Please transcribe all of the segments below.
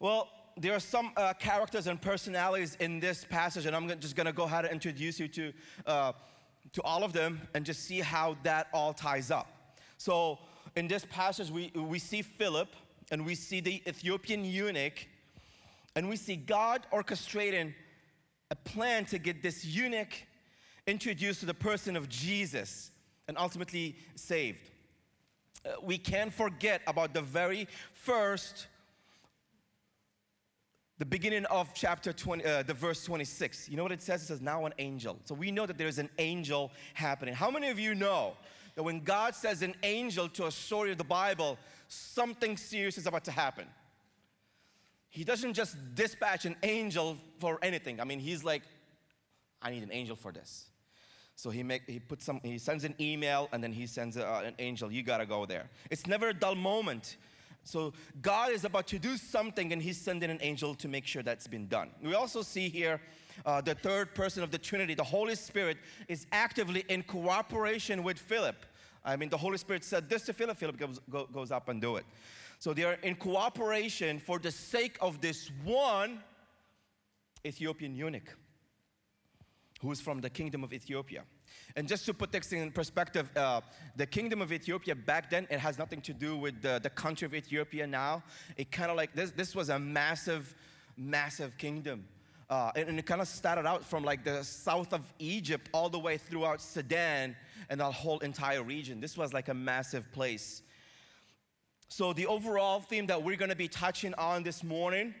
Well, there are some uh, characters and personalities in this passage, and I'm just going to go ahead and introduce you to, uh, to all of them and just see how that all ties up. So, in this passage, we, we see Philip and we see the Ethiopian eunuch, and we see God orchestrating a plan to get this eunuch introduced to the person of Jesus and ultimately saved. Uh, we can't forget about the very first the beginning of chapter 20, uh, the verse 26. You know what it says? It says, now an angel. So we know that there's an angel happening. How many of you know that when God says an angel to a story of the Bible, something serious is about to happen? He doesn't just dispatch an angel for anything. I mean, he's like, I need an angel for this. So he make he puts some he sends an email and then he sends uh, an angel. You gotta go there. It's never a dull moment. So God is about to do something and he's sending an angel to make sure that's been done. We also see here uh, the third person of the Trinity, the Holy Spirit, is actively in cooperation with Philip. I mean, the Holy Spirit said this to Philip. Philip goes, go, goes up and do it. So they are in cooperation for the sake of this one Ethiopian eunuch who is from the kingdom of Ethiopia. And just to put things in perspective, uh, the kingdom of Ethiopia back then, it has nothing to do with the, the country of Ethiopia now. It kind of like, this, this was a massive, massive kingdom. Uh, and, and it kind of started out from like the south of Egypt all the way throughout Sudan and that whole entire region. This was like a massive place. So, the overall theme that we're going to be touching on this morning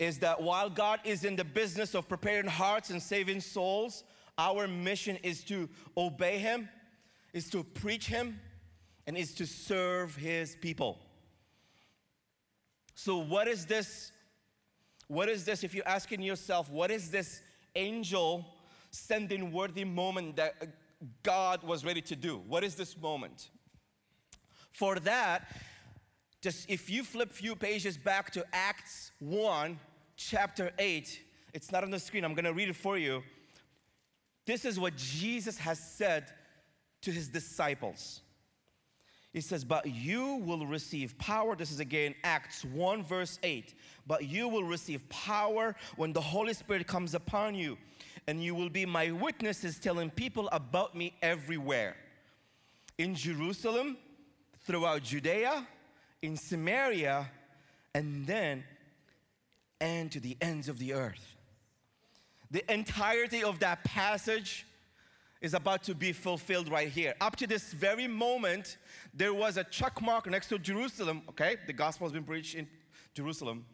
is that while God is in the business of preparing hearts and saving souls, our mission is to obey Him, is to preach Him, and is to serve His people. So, what is this? What is this? If you're asking yourself, what is this angel sending worthy moment that God was ready to do? What is this moment? For that, just if you flip few pages back to Acts 1, chapter 8, it's not on the screen, I'm gonna read it for you. This is what Jesus has said to his disciples. He says, But you will receive power. This is again Acts 1, verse 8. But you will receive power when the Holy Spirit comes upon you, and you will be my witnesses telling people about me everywhere. In Jerusalem, throughout Judea, in Samaria, and then and to the ends of the earth. The entirety of that passage is about to be fulfilled right here. Up to this very moment, there was a check mark next to Jerusalem, okay? The gospel has been preached in Jerusalem.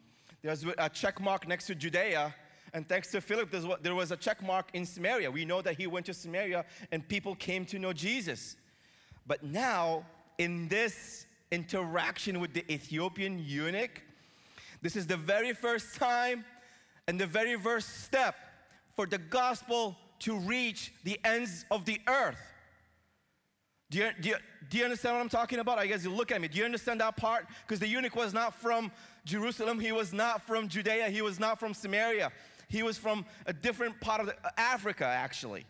There's a check mark next to Judea, and thanks to Philip, there was a check mark in Samaria. We know that he went to Samaria and people came to know Jesus. But now, in this interaction with the Ethiopian eunuch, this is the very first time and the very first step for the gospel to reach the ends of the earth. Do you, do, you, do you understand what I'm talking about? I guess you look at me. Do you understand that part? Because the eunuch was not from Jerusalem, he was not from Judea, he was not from Samaria. He was from a different part of the, uh, Africa, actually.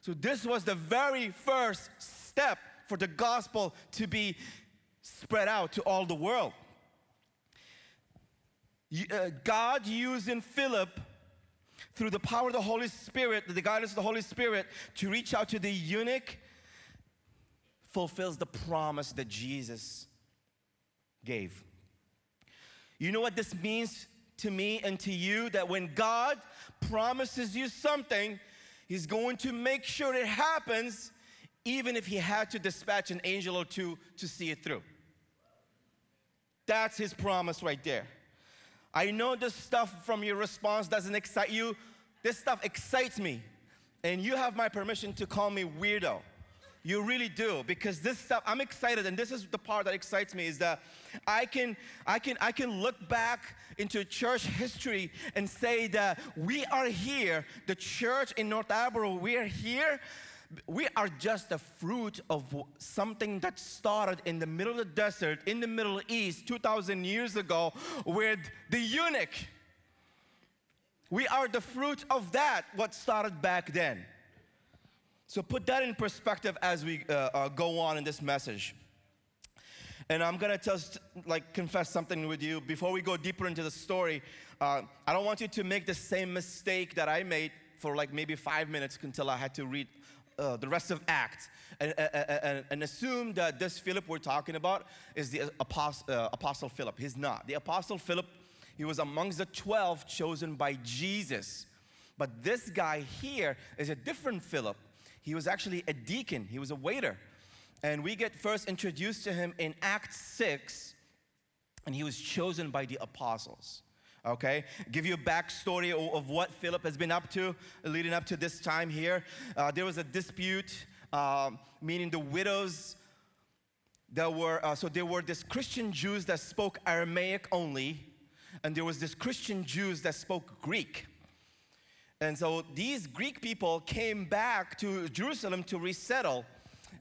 So, this was the very first step for the gospel to be spread out to all the world. Uh, God using Philip through the power of the Holy Spirit, the guidance of the Holy Spirit, to reach out to the eunuch, fulfills the promise that Jesus gave. You know what this means to me and to you? That when God promises you something, He's going to make sure it happens, even if He had to dispatch an angel or two to see it through. That's His promise right there. I know this stuff from your response doesn't excite you. This stuff excites me. And you have my permission to call me weirdo. You really do because this stuff I'm excited and this is the part that excites me is that I can I can I can look back into church history and say that we are here the church in North Attleboro we are here we are just the fruit of something that started in the middle of the desert in the Middle East 2,000 years ago with the eunuch. We are the fruit of that, what started back then. So put that in perspective as we uh, uh, go on in this message. And I'm gonna just like confess something with you before we go deeper into the story. Uh, I don't want you to make the same mistake that I made for like maybe five minutes until I had to read uh, the rest of Acts and, and, and, assume that this Philip we're talking about is the apostle, uh, apostle Philip. He's not. The apostle Philip, he was amongst the 12 chosen by Jesus. But this guy here is a different Philip. He was actually a deacon, he was a waiter. And we get first introduced to him in Acts 6, and he was chosen by the apostles. Okay, give you a backstory of, what Philip has been up to leading up to this time here. Uh, there was a dispute, uh, meaning the widows that were uh, so there were these Christian Jews that spoke Aramaic only, and there was this Christian Jews that spoke Greek. And so these Greek people came back to Jerusalem to resettle.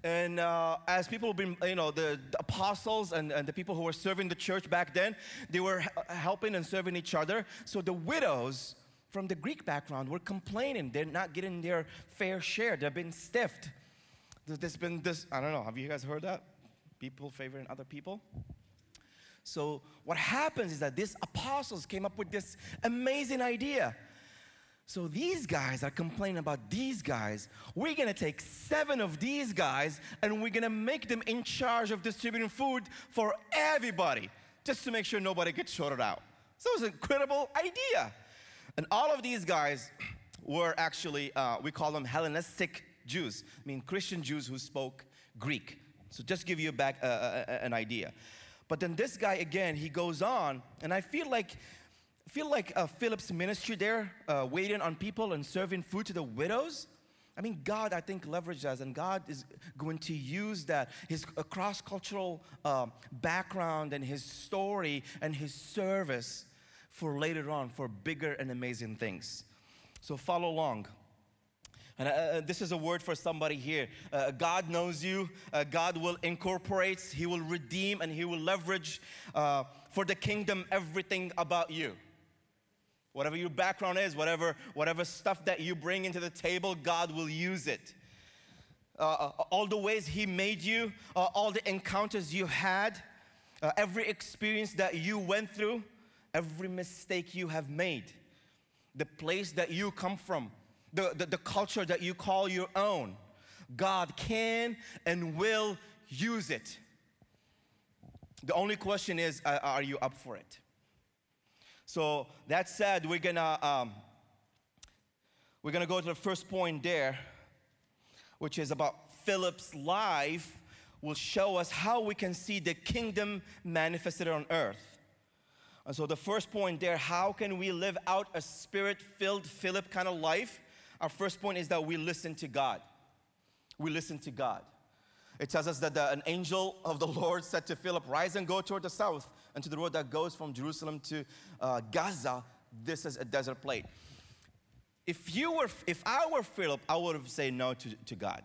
And uh, as people have been, you know, the, the apostles and, and, the people who were serving the church back then, they were helping and serving each other. So the widows from the Greek background were complaining. They're not getting their fair share. They've been stiffed. There's been this, I don't know, have you guys heard that? People favoring other people? So what happens is that these apostles came up with this amazing idea so these guys are complaining about these guys. We're gonna take seven of these guys and we're gonna make them in charge of distributing food for everybody, just to make sure nobody gets shorted out. So it was an incredible idea. And all of these guys were actually, uh, we call them Hellenistic Jews, I mean Christian Jews who spoke Greek. So just give you back uh, uh, uh an idea. But then this guy again, he goes on, and I feel like feel like uh, Philip's ministry there, uh, waiting on people and serving food to the widows. I mean, God, I think, leveraged us, and God is going to use that, his cross cultural uh, background and his story and his service for later on for bigger and amazing things. So follow along. And uh, uh this is a word for somebody here. Uh, God knows you. Uh, God will incorporate, He will redeem, and He will leverage uh, for the kingdom everything about you. Whatever your background is, whatever, whatever stuff that you bring into the table, God will use it. Uh, uh all the ways He made you, uh, all the encounters you had, uh, every experience that you went through, every mistake you have made, the place that you come from, the, the, the culture that you call your own, God can and will use it. The only question is, uh, are you up for it? So that said, we're gonna um, we're gonna go to the first point there, which is about Philip's life. Will show us how we can see the kingdom manifested on earth. And so the first point there, how can we live out a spirit-filled Philip kind of life? Our first point is that we listen to God. We listen to God. It tells us that the, an angel of the Lord said to Philip, Rise and go toward the south and to the road that goes from Jerusalem to uh, Gaza. This is a desert plate. If, you were, if I were Philip, I would have said no to, to God.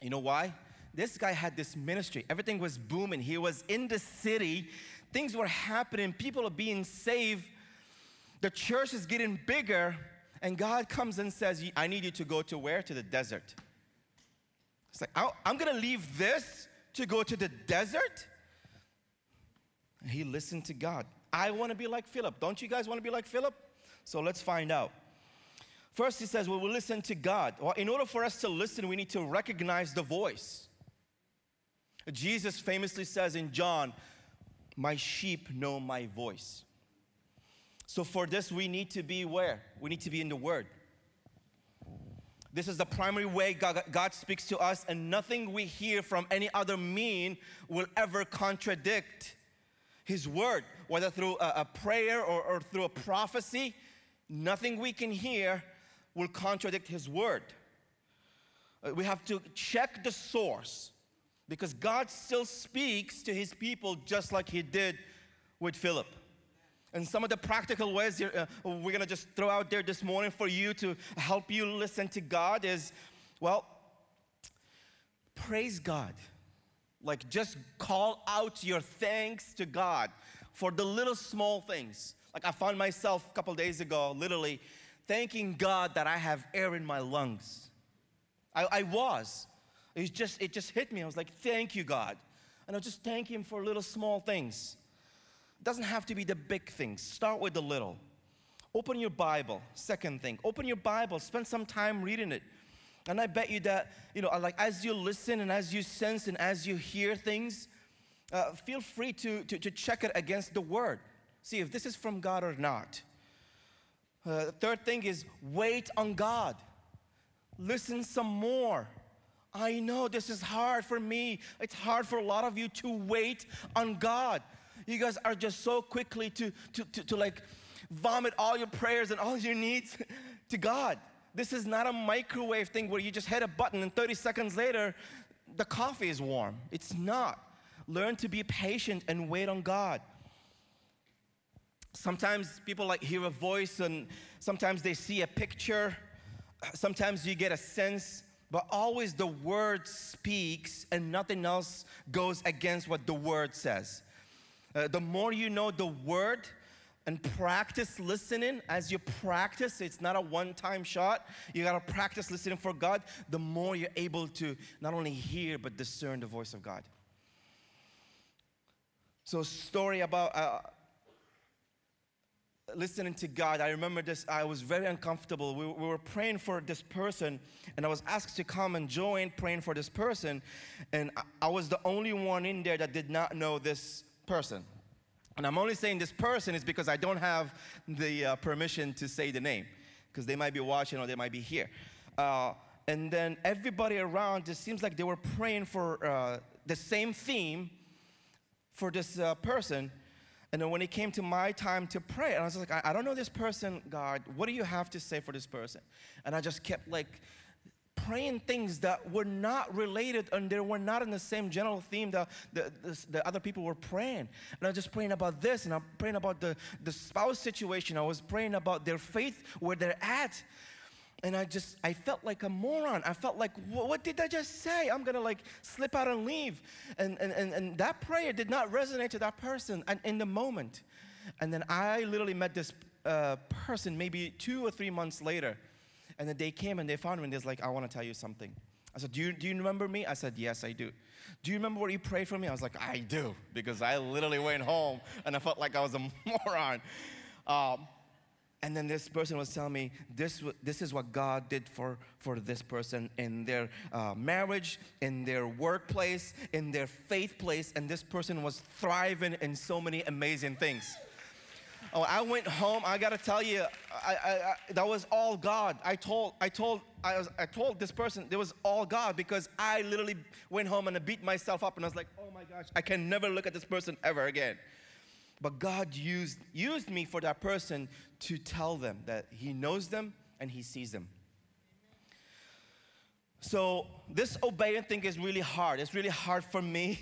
You know why? This guy had this ministry. Everything was booming. He was in the city. Things were happening. People are being saved. The church is getting bigger. And God comes and says, I need you to go to where? To the desert. It's like, I'm going to leave this to go to the desert? He listened to God. I want to be like Philip. Don't you guys want to be like Philip? So let's find out. First, he says, we listen to God. Well, in order for us to listen, we need to recognize the voice. Jesus famously says in John, My sheep know my voice. So for this, we need to be where? We need to be in the Word. This is the primary way God, God, speaks to us, and nothing we hear from any other mean will ever contradict his word, whether through a, a prayer or, or through a prophecy, nothing we can hear will contradict His word. Uh, we have to check the source because God still speaks to His people just like He did with Philip. And some of the practical ways uh, we're gonna just throw out there this morning for you to help you listen to God is well, praise God. Like, just call out your thanks to God for the little small things. Like, I found myself a couple days ago, literally, thanking God that I have air in my lungs. I, I was. It just, it just hit me. I was like, thank you, God. And I'll just thank Him for little small things. It doesn't have to be the big things. Start with the little. Open your Bible. Second thing, open your Bible. Spend some time reading it. And I bet you that, you know, like as you listen and as you sense and as you hear things, uh, feel free to, to, to, check it against the Word. See if this is from God or not. Uh, third thing is wait on God. Listen some more. I know this is hard for me. It's hard for a lot of you to wait on God. You guys are just so quickly to, to, to, to like vomit all your prayers and all your needs to God. This is not a microwave thing where you just hit a button and 30 seconds later, the coffee is warm. It's not. Learn to be patient and wait on God. Sometimes people like hear a voice and sometimes they see a picture. Sometimes you get a sense, but always the word speaks and nothing else goes against what the word says. Uh, the more you know the word, and practice listening. As you practice it's not a one-time shot. You got to practice listening for god. The more you're able to not only hear but discern the voice of god. So story about uh, listening to god. I remember this i was very uncomfortable. We, we were praying for this person and i was asked to come and join praying for this person and I, I was the only one in there that did not know this person and I'm only saying this person is because I don't have the uh, permission to say the name, because they might be watching or they might be here. Uh, and then everybody around, just seems like they were praying for uh, the same theme for this uh, person. And then when it came to my time to pray, and I was like, I, I don't know this person, God. What do you have to say for this person? And I just kept like praying things that were not related and they were not in the same general theme that the, the, the, other people were praying. And I was just praying about this and I'm praying about the, the spouse situation. I was praying about their faith, where they're at. And I just, I felt like a moron. I felt like, what did I just say? I'm gonna like slip out and leave. And, and, and, and that prayer did not resonate to that person and in the moment. And then I literally met this uh, person maybe two or three months later and then they came and they found me and they're like, I want to tell you something. I said, do you, do you remember me? I said, Yes, I do. Do you remember where you prayed for me? I was like, I do, because I literally went home and I felt like I was a moron. Um, and then this person was telling me this, this is what God did for, for this person in their uh, marriage, in their workplace, in their faith place, and this person was thriving in so many amazing things. Oh, I went home. I gotta tell you, I, I, I, that was all God. I told, I told, I, was, I told this person it was all God because I literally went home and I beat myself up and I was like, oh my gosh, I can never look at this person ever again. But God used used me for that person to tell them that He knows them and He sees them. So this obeying thing is really hard. It's really hard for me.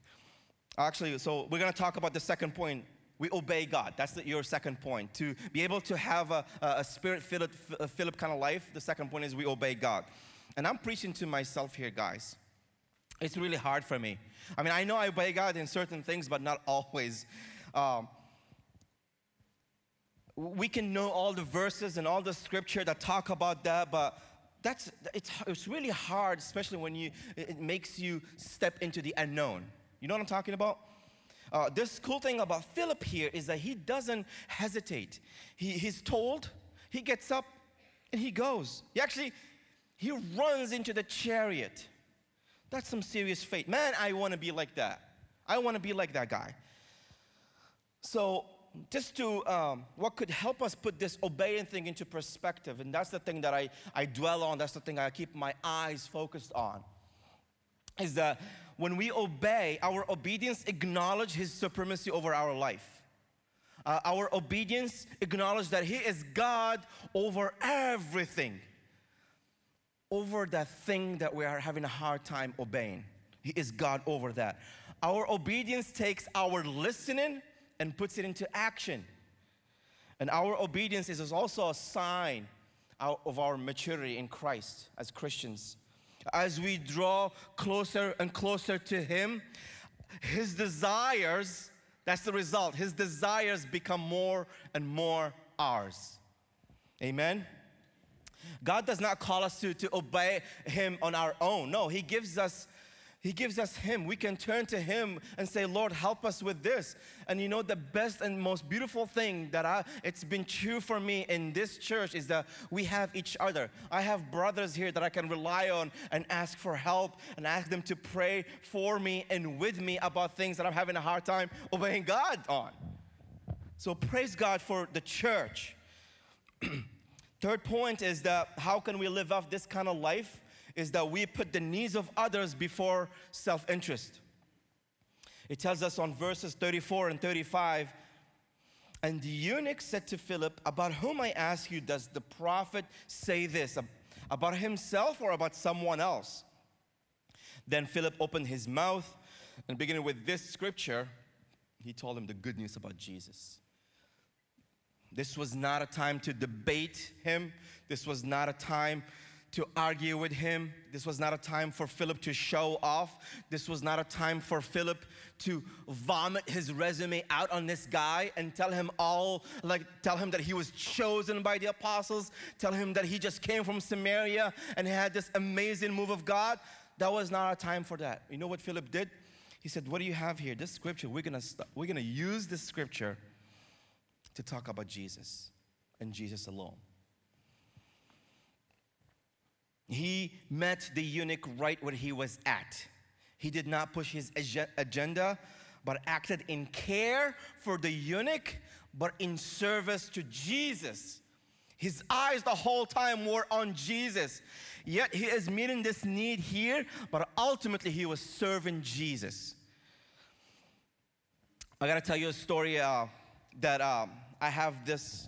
Actually, so we're gonna talk about the second point we obey God. That's the, your second point. To be able to have a, a spirit filled Philip kind of life, the second point is we obey God. And I'm preaching to myself here, guys. It's really hard for me. I mean, I know I obey God in certain things, but not always. Um, we can know all the verses and all the scripture that talk about that, but that's it's, it's really hard, especially when you it makes you step into the unknown. You know what I'm talking about? Uh, this cool thing about Philip here is that he doesn't hesitate. He, he's told, he gets up, and he goes. He actually, he runs into the chariot. That's some serious faith. Man, I want to be like that. I want to be like that guy. So, just to um, what could help us put this obeying thing into perspective, and that's the thing that I, I dwell on, that's the thing I keep my eyes focused on, is that when we obey, our obedience acknowledge his supremacy over our life. Uh, our obedience acknowledge that he is God over everything, over that thing that we are having a hard time obeying. He is God over that. Our obedience takes our listening and puts it into action. And our obedience is also a sign of our maturity in Christ as Christians as we draw closer and closer to Him, His desires, that's the result, His desires become more and more ours. Amen? God does not call us to, to obey Him on our own. No, He gives us He gives us Him. We can turn to Him and say, Lord, help us with this. And you know, the best and most beautiful thing that I, it's been true for me in this church is that we have each other. I have brothers here that I can rely on and ask for help and ask them to pray for me and with me about things that I'm having a hard time obeying God on. So praise God for the church. Third point is that how can we live off this kind of life? Is that we put the needs of others before self interest. It tells us on verses 34 and 35 and the eunuch said to Philip, About whom I ask you, does the prophet say this? About himself or about someone else? Then Philip opened his mouth and beginning with this scripture, he told him the good news about Jesus. This was not a time to debate him. This was not a time to argue with him. This was not a time for Philip to show off. This was not a time for Philip to vomit his resume out on this guy and tell him all, like, tell him that he was chosen by the apostles, tell him that he just came from Samaria and had this amazing move of God. That was not a time for that. You know what Philip did? He said, What do you have here? This scripture, we're gonna, st- we're gonna use this scripture to talk about Jesus and Jesus alone. He met the eunuch right where he was at. He did not push his agenda, but acted in care for the eunuch, but in service to Jesus. His eyes the whole time were on Jesus. Yet he is meeting this need here, but ultimately he was serving Jesus. I gotta tell you a story uh, that uh, I have this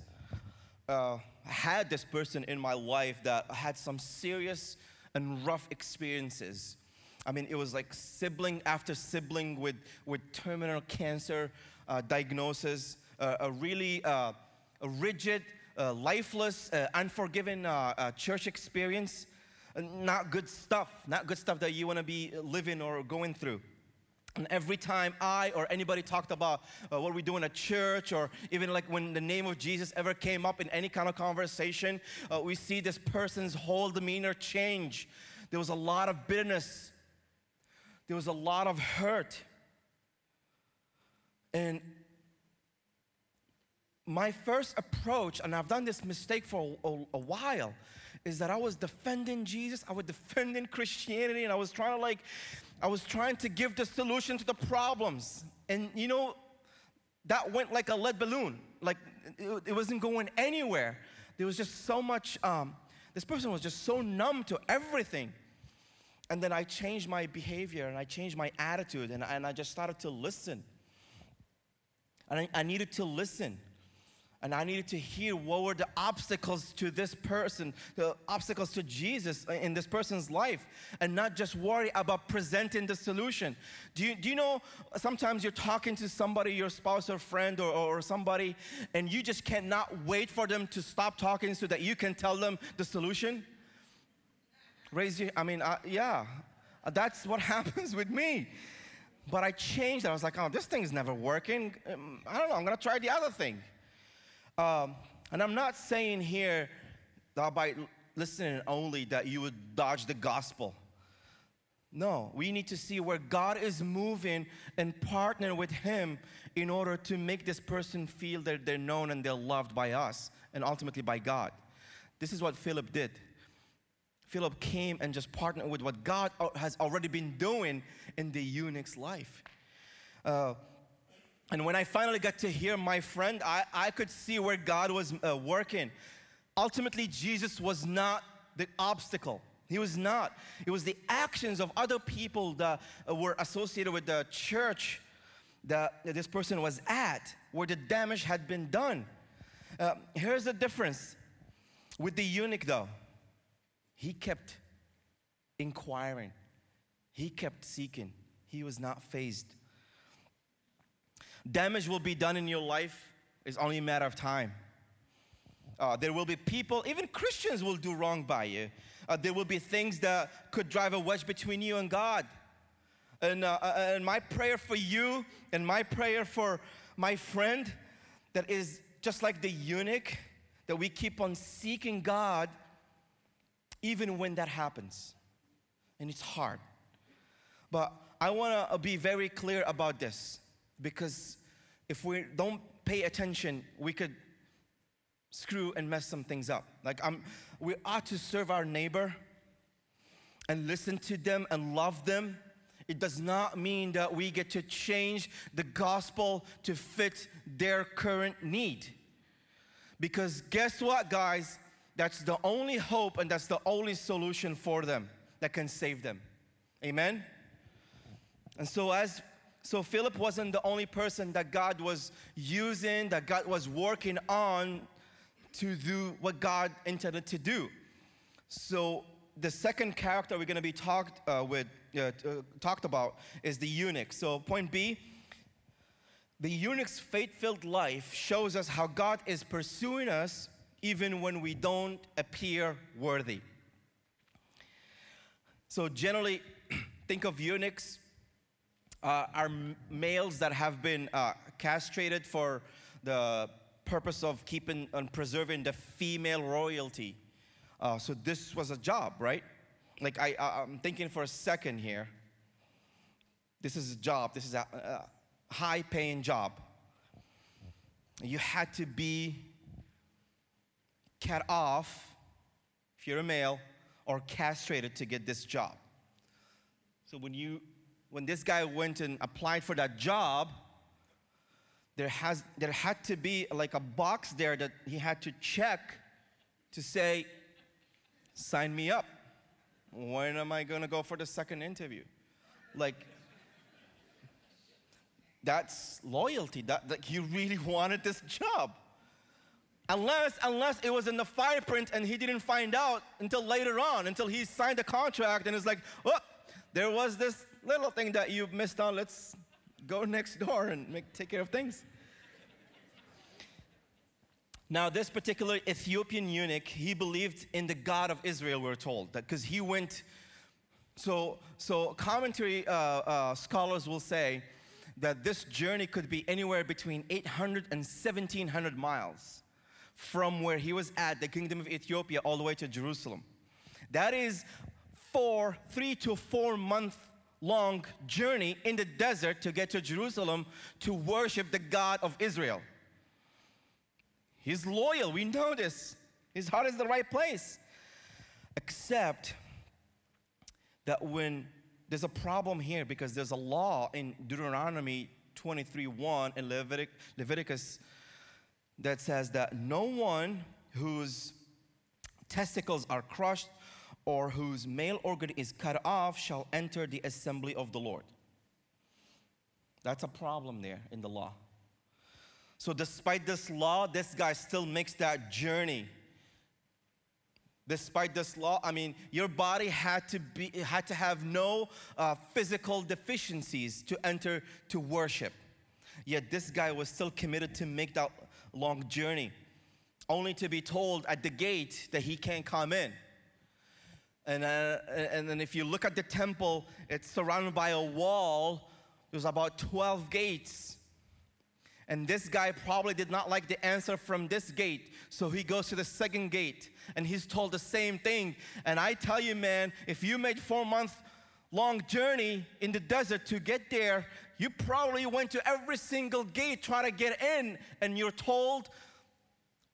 uh, had this person in my life that had some serious and rough experiences. I mean, it was like sibling after sibling with, with terminal cancer uh, diagnosis, uh, a really uh, a rigid, uh, lifeless, uh, unforgiving uh, church experience. Not good stuff, not good stuff that you want to be living or going through. And every time I or anybody talked about uh, what we do in a church, or even like when the name of Jesus ever came up in any kind of conversation, uh, we see this person's whole demeanor change. There was a lot of bitterness, there was a lot of hurt. And my first approach, and I've done this mistake for a, a, a while, is that I was defending Jesus, I was defending Christianity, and I was trying to like I was trying to give the solution to the problems. And you know, that went like a lead balloon. Like it, it wasn't going anywhere. There was just so much, um, this person was just so numb to everything. And then I changed my behavior and I changed my attitude and, and I just started to listen. And I, I needed to listen and I needed to hear what were the obstacles to this person, the obstacles to Jesus in this person's life, and not just worry about presenting the solution. Do you, do you know sometimes you're talking to somebody, your spouse or friend or, or somebody, and you just cannot wait for them to stop talking so that you can tell them the solution? Raise your, I mean, uh, yeah, that's what happens with me. But I changed. I was like, oh, this thing's never working. Um, I don't know, I'm gonna try the other thing. Um, and I'm not saying here by listening only that you would dodge the gospel. No, we need to see where God is moving and partner with Him in order to make this person feel that they're known and they're loved by us and ultimately by God. This is what Philip did. Philip came and just partnered with what God has already been doing in the eunuch's life. Uh, and when I finally got to hear my friend, I, I could see where God was uh, working. Ultimately, Jesus was not the obstacle. He was not. It was the actions of other people that uh, were associated with the church that this person was at, where the damage had been done. Uh, here's the difference with the eunuch, though. He kept inquiring, he kept seeking, he was not fazed Damage will be done in your life. It's only a matter of time. Uh, there will be people, even Christians will do wrong by you. Uh, there will be things that could drive a wedge between you and God. And, uh, uh and my prayer for you and my prayer for my friend that is just like the eunuch, that we keep on seeking God even when that happens. And it's hard. But I want to be very clear about this because if we don't pay attention, we could screw and mess some things up. Like I'm, we ought to serve our neighbor and listen to them and love them. It does not mean that we get to change the gospel to fit their current need. Because guess what, guys? That's the only hope and that's the only solution for them that can save them. Amen? And so, as so Philip wasn't the only person that God was using, that God was working on to do what God intended to do. So the second character we're going to be talked uh, with uh, uh, talked about is the eunuch. So point B, the eunuch's faith-filled life shows us how God is pursuing us even when we don't appear worthy. So generally, think of eunuchs uh, are males that have been uh, castrated for the purpose of keeping and preserving the female royalty. Uh, so this was a job, right? Like I, I'm thinking for a second here. This is a job. This is a, a high-paying job. You had to be cut off if you're a male or castrated to get this job. So when you when this guy went and applied for that job, there, has, there had to be like a box there that he had to check to say, sign me up. When am I gonna go for the second interview? Like, that's loyalty. That, that he really wanted this job. Unless, unless it was in the fine print and he didn't find out until later on, until he signed the contract and it's like, oh, there was this little thing that you missed on. Let's go next door and make, take care of things. Now, this particular Ethiopian eunuch, he believed in the God of Israel, we're told, because he went. So, so commentary uh, uh, scholars will say that this journey could be anywhere between 800 and 1700 miles from where he was at, the kingdom of Ethiopia, all the way to Jerusalem. That is four, three to four month long journey in the desert to get to Jerusalem to worship the God of Israel. He's loyal, we know this. His heart is the right place. Except that when there's a problem here because there's a law in Deuteronomy 23:1 and Levitic, Leviticus that says that no one whose testicles are crushed or whose male organ is cut off shall enter the assembly of the Lord. That's a problem there in the law. So, despite this law, this guy still makes that journey. Despite this law, I mean, your body had to be had to have no uh, physical deficiencies to enter to worship. Yet this guy was still committed to make that long journey, only to be told at the gate that he can't come in. And, uh, and then if you look at the temple, it's surrounded by a wall. There's about 12 gates. And this guy probably did not like the answer from this gate. So he goes to the second gate and he's told the same thing. And I tell you, man, if you made four month long journey in the desert to get there, you probably went to every single gate trying to get in, and you're told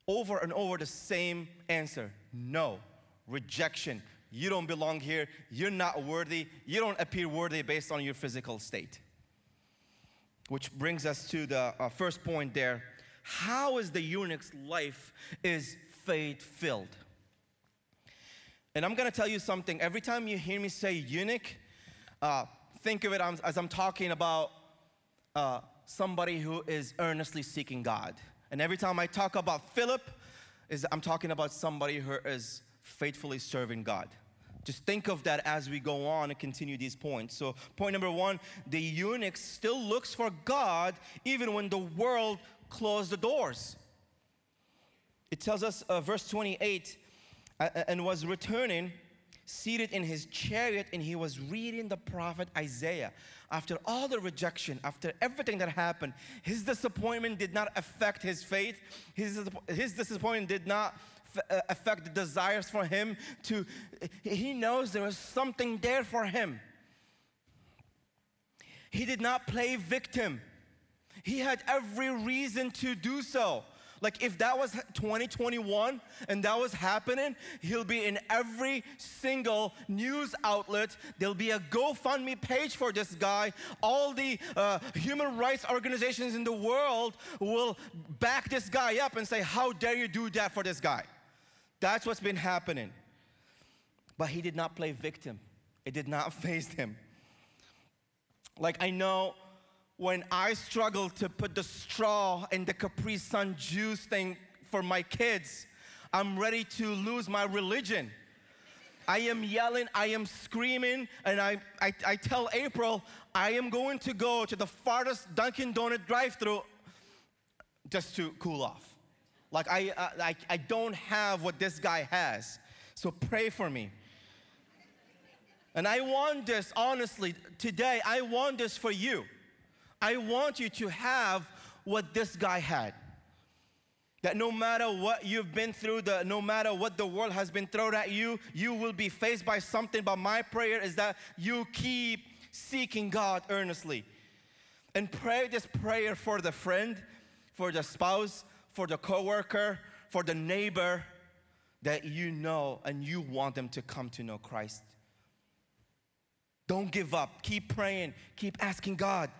over and over the same answer no, rejection, you don't belong here, you're not worthy, you don't appear worthy based on your physical state. Which brings us to the uh, first point there. How is the eunuch's life is faith filled? And I'm gonna tell you something. Every time you hear me say eunuch, uh, think of it as I'm talking about uh, somebody who is earnestly seeking God. And every time I talk about Philip, is I'm talking about somebody who is faithfully serving God. Just think of that as we go on and continue these points. So, point number one the eunuch still looks for God even when the world closed the doors. It tells us, uh, verse 28, uh, and was returning, seated in his chariot, and he was reading the prophet Isaiah. After all the rejection, after everything that happened, his disappointment did not affect his faith. His, his disappointment did not affect the desires for him to he knows there is something there for him He did not play victim. He had every reason to do so. Like if that was 2021 and that was happening, he'll be in every single news outlet. There'll be a GoFundMe page for this guy. All the uh, human rights organizations in the world will back this guy up and say, How dare you do that for this guy? That's what's been happening. But he did not play victim, it did not faze him. Like I know when I struggle to put the straw in the Capri Sun juice thing for my kids, I'm ready to lose my religion. I am yelling, I am screaming, and I, I, I tell April, I am going to go to the farthest Dunkin' Donut drive through just to cool off. Like, I, I, I don't have what this guy has. So pray for me. And I want this, honestly, today, I want this for you. I want you to have what this guy had. That no matter what you've been through, the, no matter what the world has been thrown at you, you will be faced by something. But my prayer is that you keep seeking God earnestly. And pray this prayer for the friend, for the spouse, for the coworker, for the neighbor that you know and you want them to come to know Christ. Don't give up. Keep praying. Keep asking God.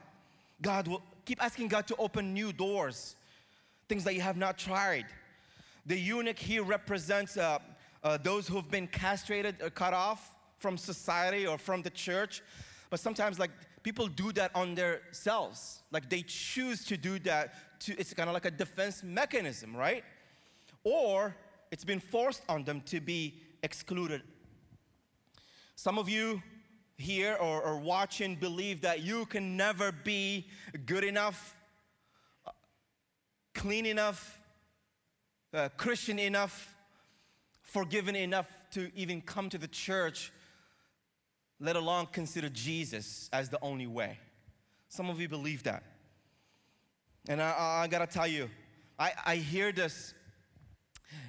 God will keep asking God to open new doors, things that you have not tried. The eunuch here represents uh, uh, those who've been castrated or cut off from society or from the church. But sometimes, like, people do that on themselves. Like, they choose to do that. To, it's kind of like a defense mechanism, right? Or it's been forced on them to be excluded. Some of you here or, or watching believe that you can never be good enough, clean enough, uh, Christian enough, forgiven enough to even come to the church, let alone consider Jesus as the only way. Some of you believe that. And I, I gotta tell you, I, I hear this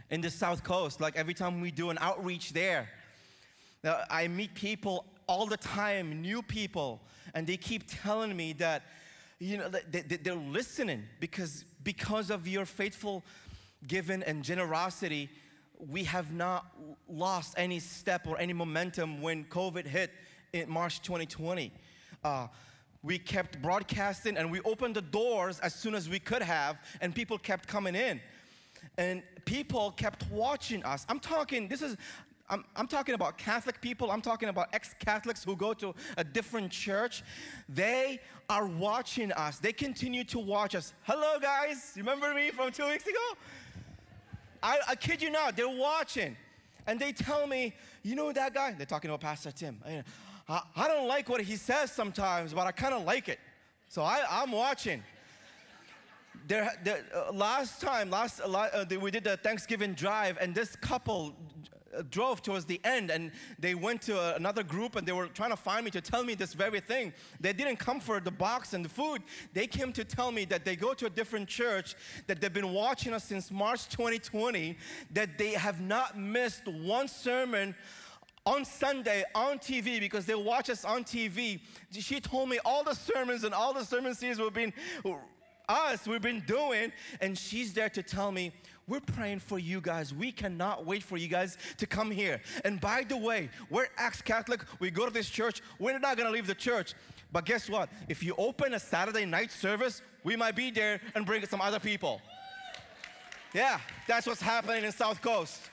in the South Coast. Like every time we do an outreach there, I meet people all the time, new people, and they keep telling me that, you know, they, they're listening because, because of your faithful giving and generosity, we have not lost any step or any momentum when COVID hit in March 2020. Uh, we kept broadcasting and we opened the doors as soon as we could have, and people kept coming in. And people kept watching us. I'm talking, this is, I'm, I'm talking about Catholic people, I'm talking about ex Catholics who go to a different church. They are watching us, they continue to watch us. Hello, guys, remember me from two weeks ago? I, I kid you not, they're watching. And they tell me, you know that guy? They're talking about Pastor Tim. I, I don't like what he says sometimes, but I kind of like it. So I, I'm watching. There, uh, last time, last uh, we did the Thanksgiving drive, and this couple uh, drove towards the end and they went to uh, another group and they were trying to find me to tell me this very thing. They didn't come for the box and the food. They came to tell me that they go to a different church, that they've been watching us since March 2020, that they have not missed one sermon on Sunday on TV because they watch us on TV. She told me all the sermons and all the sermon series we've been us we've been doing and she's there to tell me we're praying for you guys. We cannot wait for you guys to come here. And by the way, we're ex Catholic. We go to this church. We're not going to leave the church. But guess what? If you open a Saturday night service, we might be there and bring some other people. Yeah, that's what's happening in South Coast.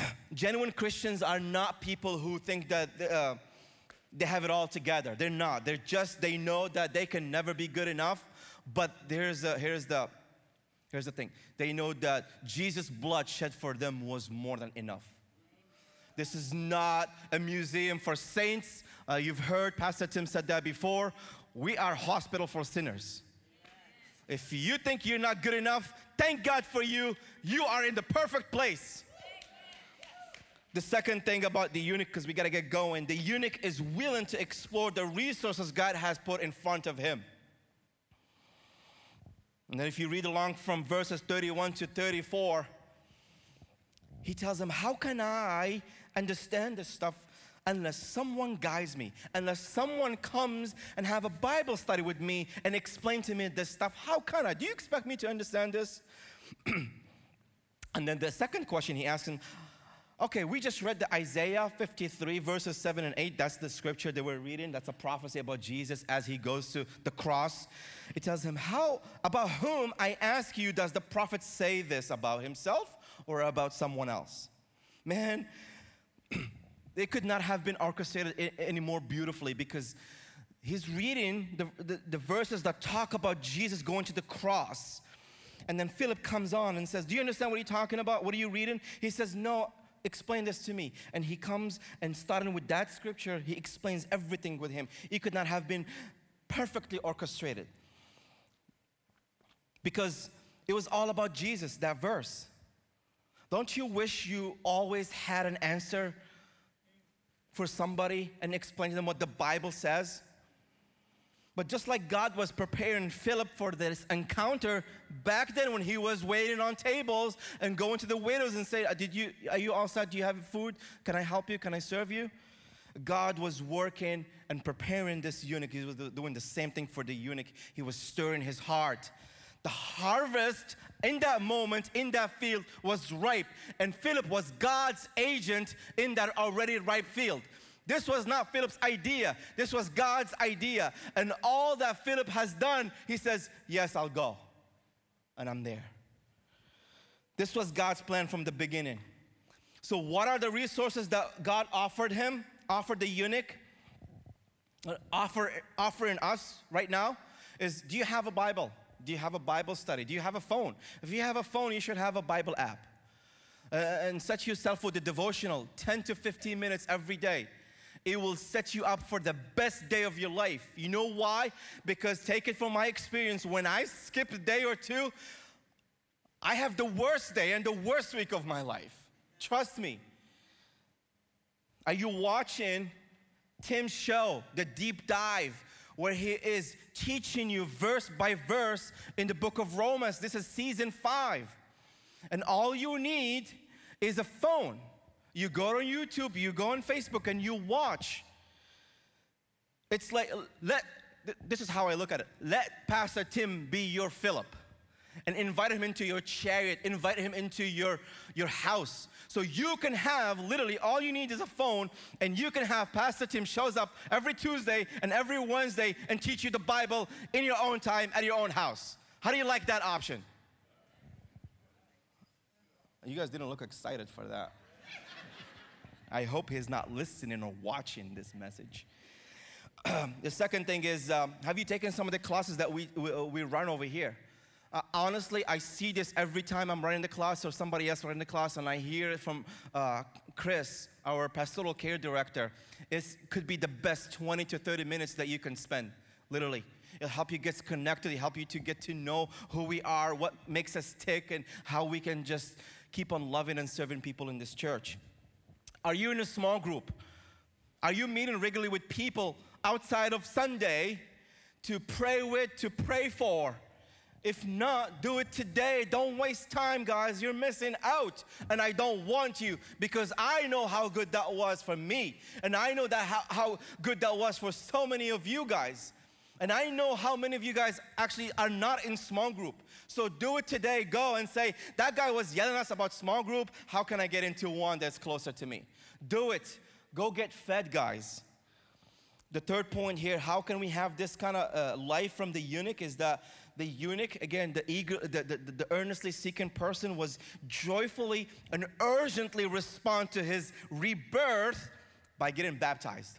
Genuine Christians are not people who think that uh, they have it all together. They're not. They're just, they know that they can never be good enough. But here's the, here's the Here's the thing they know that Jesus' blood shed for them was more than enough. This is not a museum for saints. Uh, you've heard Pastor Tim said that before. We are hospital for sinners. If you think you're not good enough, thank God for you. You are in the perfect place. The second thing about the eunuch, because we got to get going, the eunuch is willing to explore the resources God has put in front of him. And then if you read along from verses 31 to 34, he tells them, How can I understand this stuff? unless someone guides me, unless someone comes and have a Bible study with me and explain to me this stuff. How can I? Do you expect me to understand this? and then the second question he asks him, okay, we just read the Isaiah 53 verses 7 and 8. That's the scripture that we're reading. That's a prophecy about Jesus as he goes to the cross. It tells him, how about whom I ask you does the prophet say this about himself or about someone else? Man, it could not have been orchestrated any more beautifully because he's reading the, the, the, verses that talk about Jesus going to the cross. And then Philip comes on and says, Do you understand what you're talking about? What are you reading? He says, No, explain this to me. And he comes and starting with that scripture, he explains everything with him. It could not have been perfectly orchestrated because it was all about Jesus, that verse. Don't you wish you always had an answer for somebody and explain to them what the Bible says? But just like God was preparing Philip for this encounter back then when he was waiting on tables and going to the widows and say, uh, Did you are you all set? Do you have food? Can I help you? Can I serve you? God was working and preparing this eunuch. He was doing the same thing for the eunuch. He was stirring his heart. The harvest in that moment, in that field, was ripe. And Philip was God's agent in that already ripe field. This was not Philip's idea, this was God's idea. And all that Philip has done, he says, Yes, I'll go. And I'm there. This was God's plan from the beginning. So, what are the resources that God offered him, offered the eunuch, offer, offering us right now? Is do you have a Bible? Do you have a Bible study? Do you have a phone? If you have a phone, you should have a Bible app. Uh, and set yourself with a devotional 10 to 15 minutes every day. It will set you up for the best day of your life. You know why? Because take it from my experience, when I skip a day or two, I have the worst day and the worst week of my life. Trust me. Are you watching Tim's show, The Deep Dive? where he is teaching you verse by verse in the book of Romans. This is season five. And all you need is a phone. You go on YouTube, you go on Facebook, and you watch. It's like, let, this is how I look at it. Let Pastor Tim be your Philip and invite him into your chariot, invite him into your, your house. So you can have literally all you need is a phone, and you can have Pastor Tim shows up every Tuesday and every Wednesday and teach you the Bible in your own time at your own house. How do you like that option? You guys didn't look excited for that. I hope he's not listening or watching this message. the second thing is um, have you taken some of the classes that we, we, we run over here? Uh, honestly, I see this every time I'm running the class or somebody else running the class, and I hear it from uh, Chris, our pastoral care director. It could be the best 20 to 30 minutes that you can spend, literally. It'll help you get connected, it'll help you to get to know who we are, what makes us tick, and how we can just keep on loving and serving people in this church. Are you in a small group? Are you meeting regularly with people outside of Sunday to pray with, to pray for? If not, do it today. Don't waste time, guys. You're missing out. And I don't want you because I know how good that was for me. And I know that how, how good that was for so many of you guys. And I know how many of you guys actually are not in small group. So do it today. Go and say, that guy was yelling us about small group. How can I get into one that's closer to me? Do it. Go get fed, guys. The third point here, how can we have this kind of uh, life from the eunuch is that the eunuch, again, the eager, the, the, the earnestly seeking person was joyfully and urgently respond to his rebirth by getting baptized.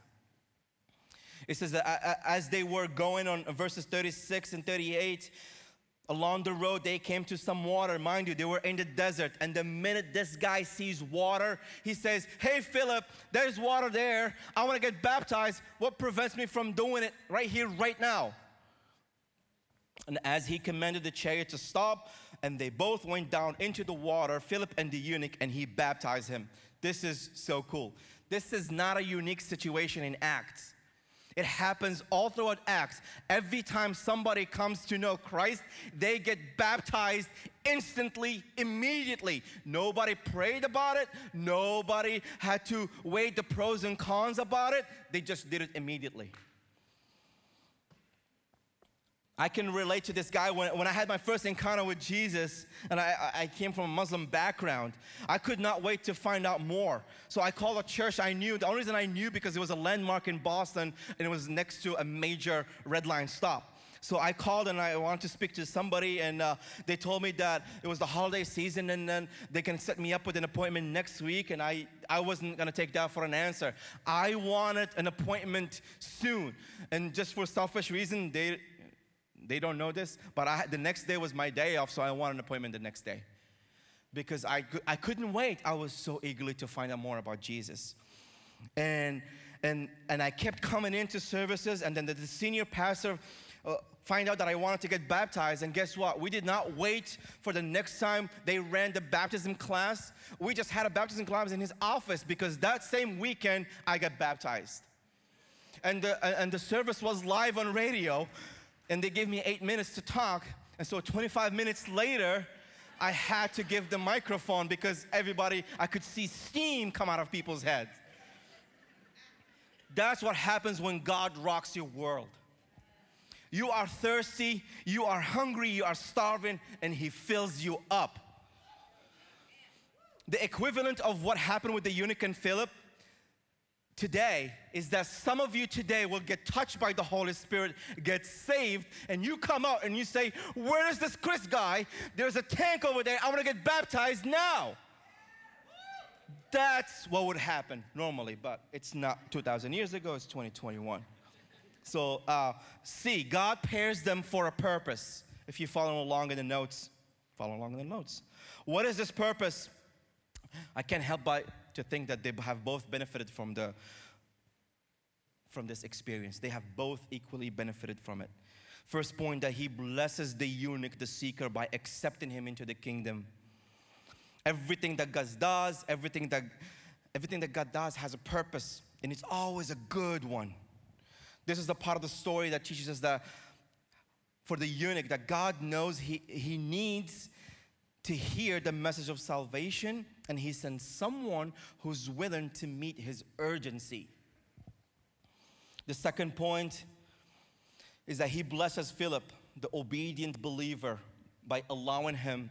It says that as they were going on verses 36 and 38, along the road they came to some water mind you they were in the desert and the minute this guy sees water he says hey philip there's water there i want to get baptized what prevents me from doing it right here right now and as he commanded the chariot to stop, and they both went down into the water, Philip and the eunuch, and he baptized him. This is so cool. This is not a unique situation in Acts. It happens all throughout Acts. Every time somebody comes to know Christ, they get baptized instantly, immediately. Nobody prayed about it, nobody had to weigh the pros and cons about it. They just did it immediately. I can relate to this guy when, when I had my first encounter with Jesus and I, I came from a Muslim background. I could not wait to find out more. So I called a church I knew. The only reason I knew because it was a landmark in Boston and it was next to a major red line stop. So I called and I wanted to speak to somebody, and uh, they told me that it was the holiday season and then they can set me up with an appointment next week. And I, I wasn't gonna take that for an answer. I wanted an appointment soon. And just for selfish reason, they, they don't know this, but I, the next day was my day off, so I wanted an appointment the next day. Because I, I couldn't wait. I was so eagerly to find out more about Jesus. And, and, and I kept coming into services, and then the, the senior pastor uh, find out that I wanted to get baptized. And guess what? We did not wait for the next time they ran the baptism class. We just had a baptism class in his office because that same weekend I got baptized. And the, and the service was live on radio and they gave me eight minutes to talk. And so 25 minutes later, I had to give the microphone because everybody, I could see steam come out of people's heads. That's what happens when God rocks your world. You are thirsty, you are hungry, you are starving, and He fills you up. The equivalent of what happened with the eunuch and Philip today is that some of you today will get touched by the Holy Spirit, get saved, and you come out and you say, Where is this Chris guy? There's a tank over there. I want to get baptized now. That's what would happen normally, but it's not 2,000 years ago, it's 2021. So, uh, see, God pairs them for a purpose. If you follow along in the notes, follow along in the notes. What is this purpose? I can't help but to think that they have both benefited from the from this experience. They have both equally benefited from it. First point that he blesses the eunuch, the seeker, by accepting him into the kingdom. Everything that God does, everything that everything that God does has a purpose, and it's always a good one. This is the part of the story that teaches us that for the eunuch, that God knows he, he needs to hear the message of salvation, and He sends someone who's willing to meet His urgency. The second point is that He blesses Philip, the obedient believer, by allowing him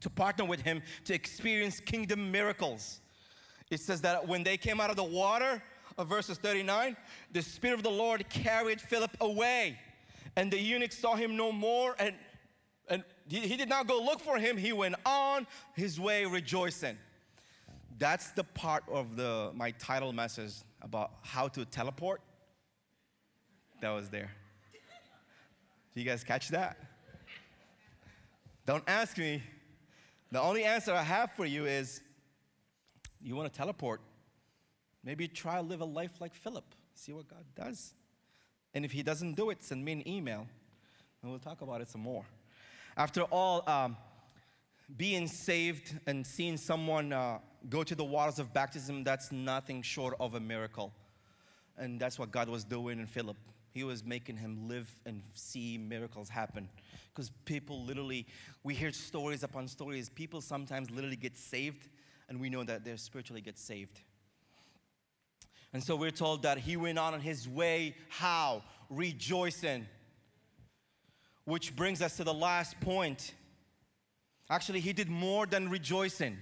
to partner with him to experience kingdom miracles. It says that when they came out of the water, of verses 39, the Spirit of the Lord carried Philip away, and the eunuch saw him no more and and he, did not go look for him. He went on his way rejoicing. That's the part of the, my title message about how to teleport. That was there. Do you guys catch that? Don't ask me. The only answer I have for you is you want to teleport. Maybe try to live a life like Philip. See what God does. And if he doesn't do it, send me an email and we'll talk about it some more. After all, um, being saved and seeing someone uh, go to the waters of baptism, that's nothing short of a miracle. And that's what God was doing in Philip. He was making him live and see miracles happen. Because people literally, we hear stories upon stories. People sometimes literally get saved, and we know that they spiritually get saved. And so we're told that he went on on his way, how? Rejoicing. Which brings us to the last point. Actually, he did more than rejoicing.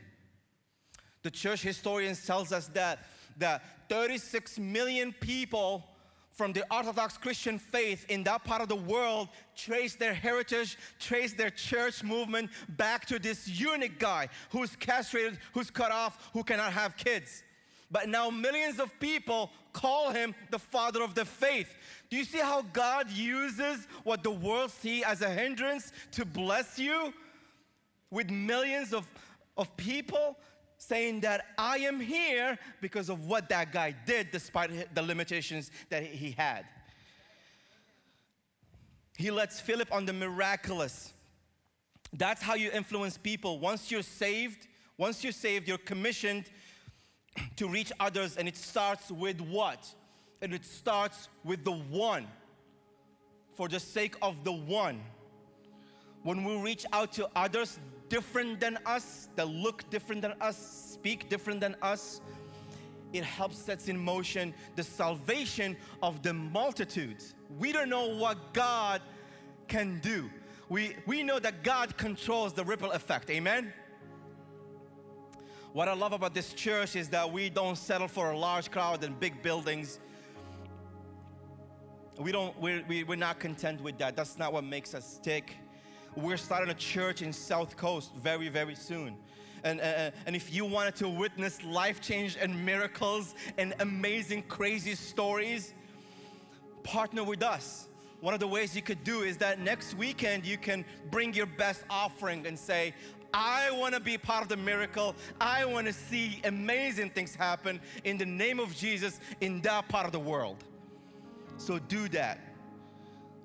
The church historians tells us that that 36 million people from the Orthodox Christian faith in that part of the world trace their heritage, trace their church movement back to this eunuch guy who's castrated, who's cut off, who cannot have kids. But now millions of people call him the father of the faith. Do you see how God uses what the world see as a hindrance to bless you with millions of, of people saying that I am here because of what that guy did despite the limitations that he had. He lets Philip on the miraculous. That's how you influence people. Once you're saved, once you're saved, you're commissioned to reach others, and it starts with what? And it starts with the one, for the sake of the one. When we reach out to others different than us, that look different than us, speak different than us, it helps sets in motion the salvation of the multitudes. We don't know what God can do. We, we know that God controls the ripple effect. Amen? What I love about this church is that we don't settle for a large crowd and big buildings. We don't, we're, we, we're not content with that. That's not what makes us tick. We're starting a church in South Coast very, very soon. And, uh, and if you wanted to witness life change and miracles and amazing, crazy stories, partner with us. One of the ways you could do is that next weekend you can bring your best offering and say, I want to be part of the miracle. I want to see amazing things happen in the name of Jesus in that part of the world. So do that.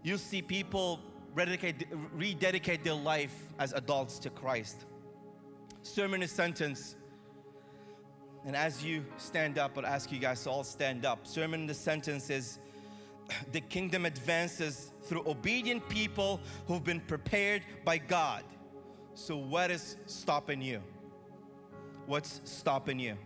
You'll see people rededicate, rededicate their life as adults to Christ. Sermon is sentence. And as you stand up, I'll ask you guys to all stand up. Sermon in the sentence is the kingdom advances through obedient people who've been prepared by God. So, what is stopping you? What's stopping you?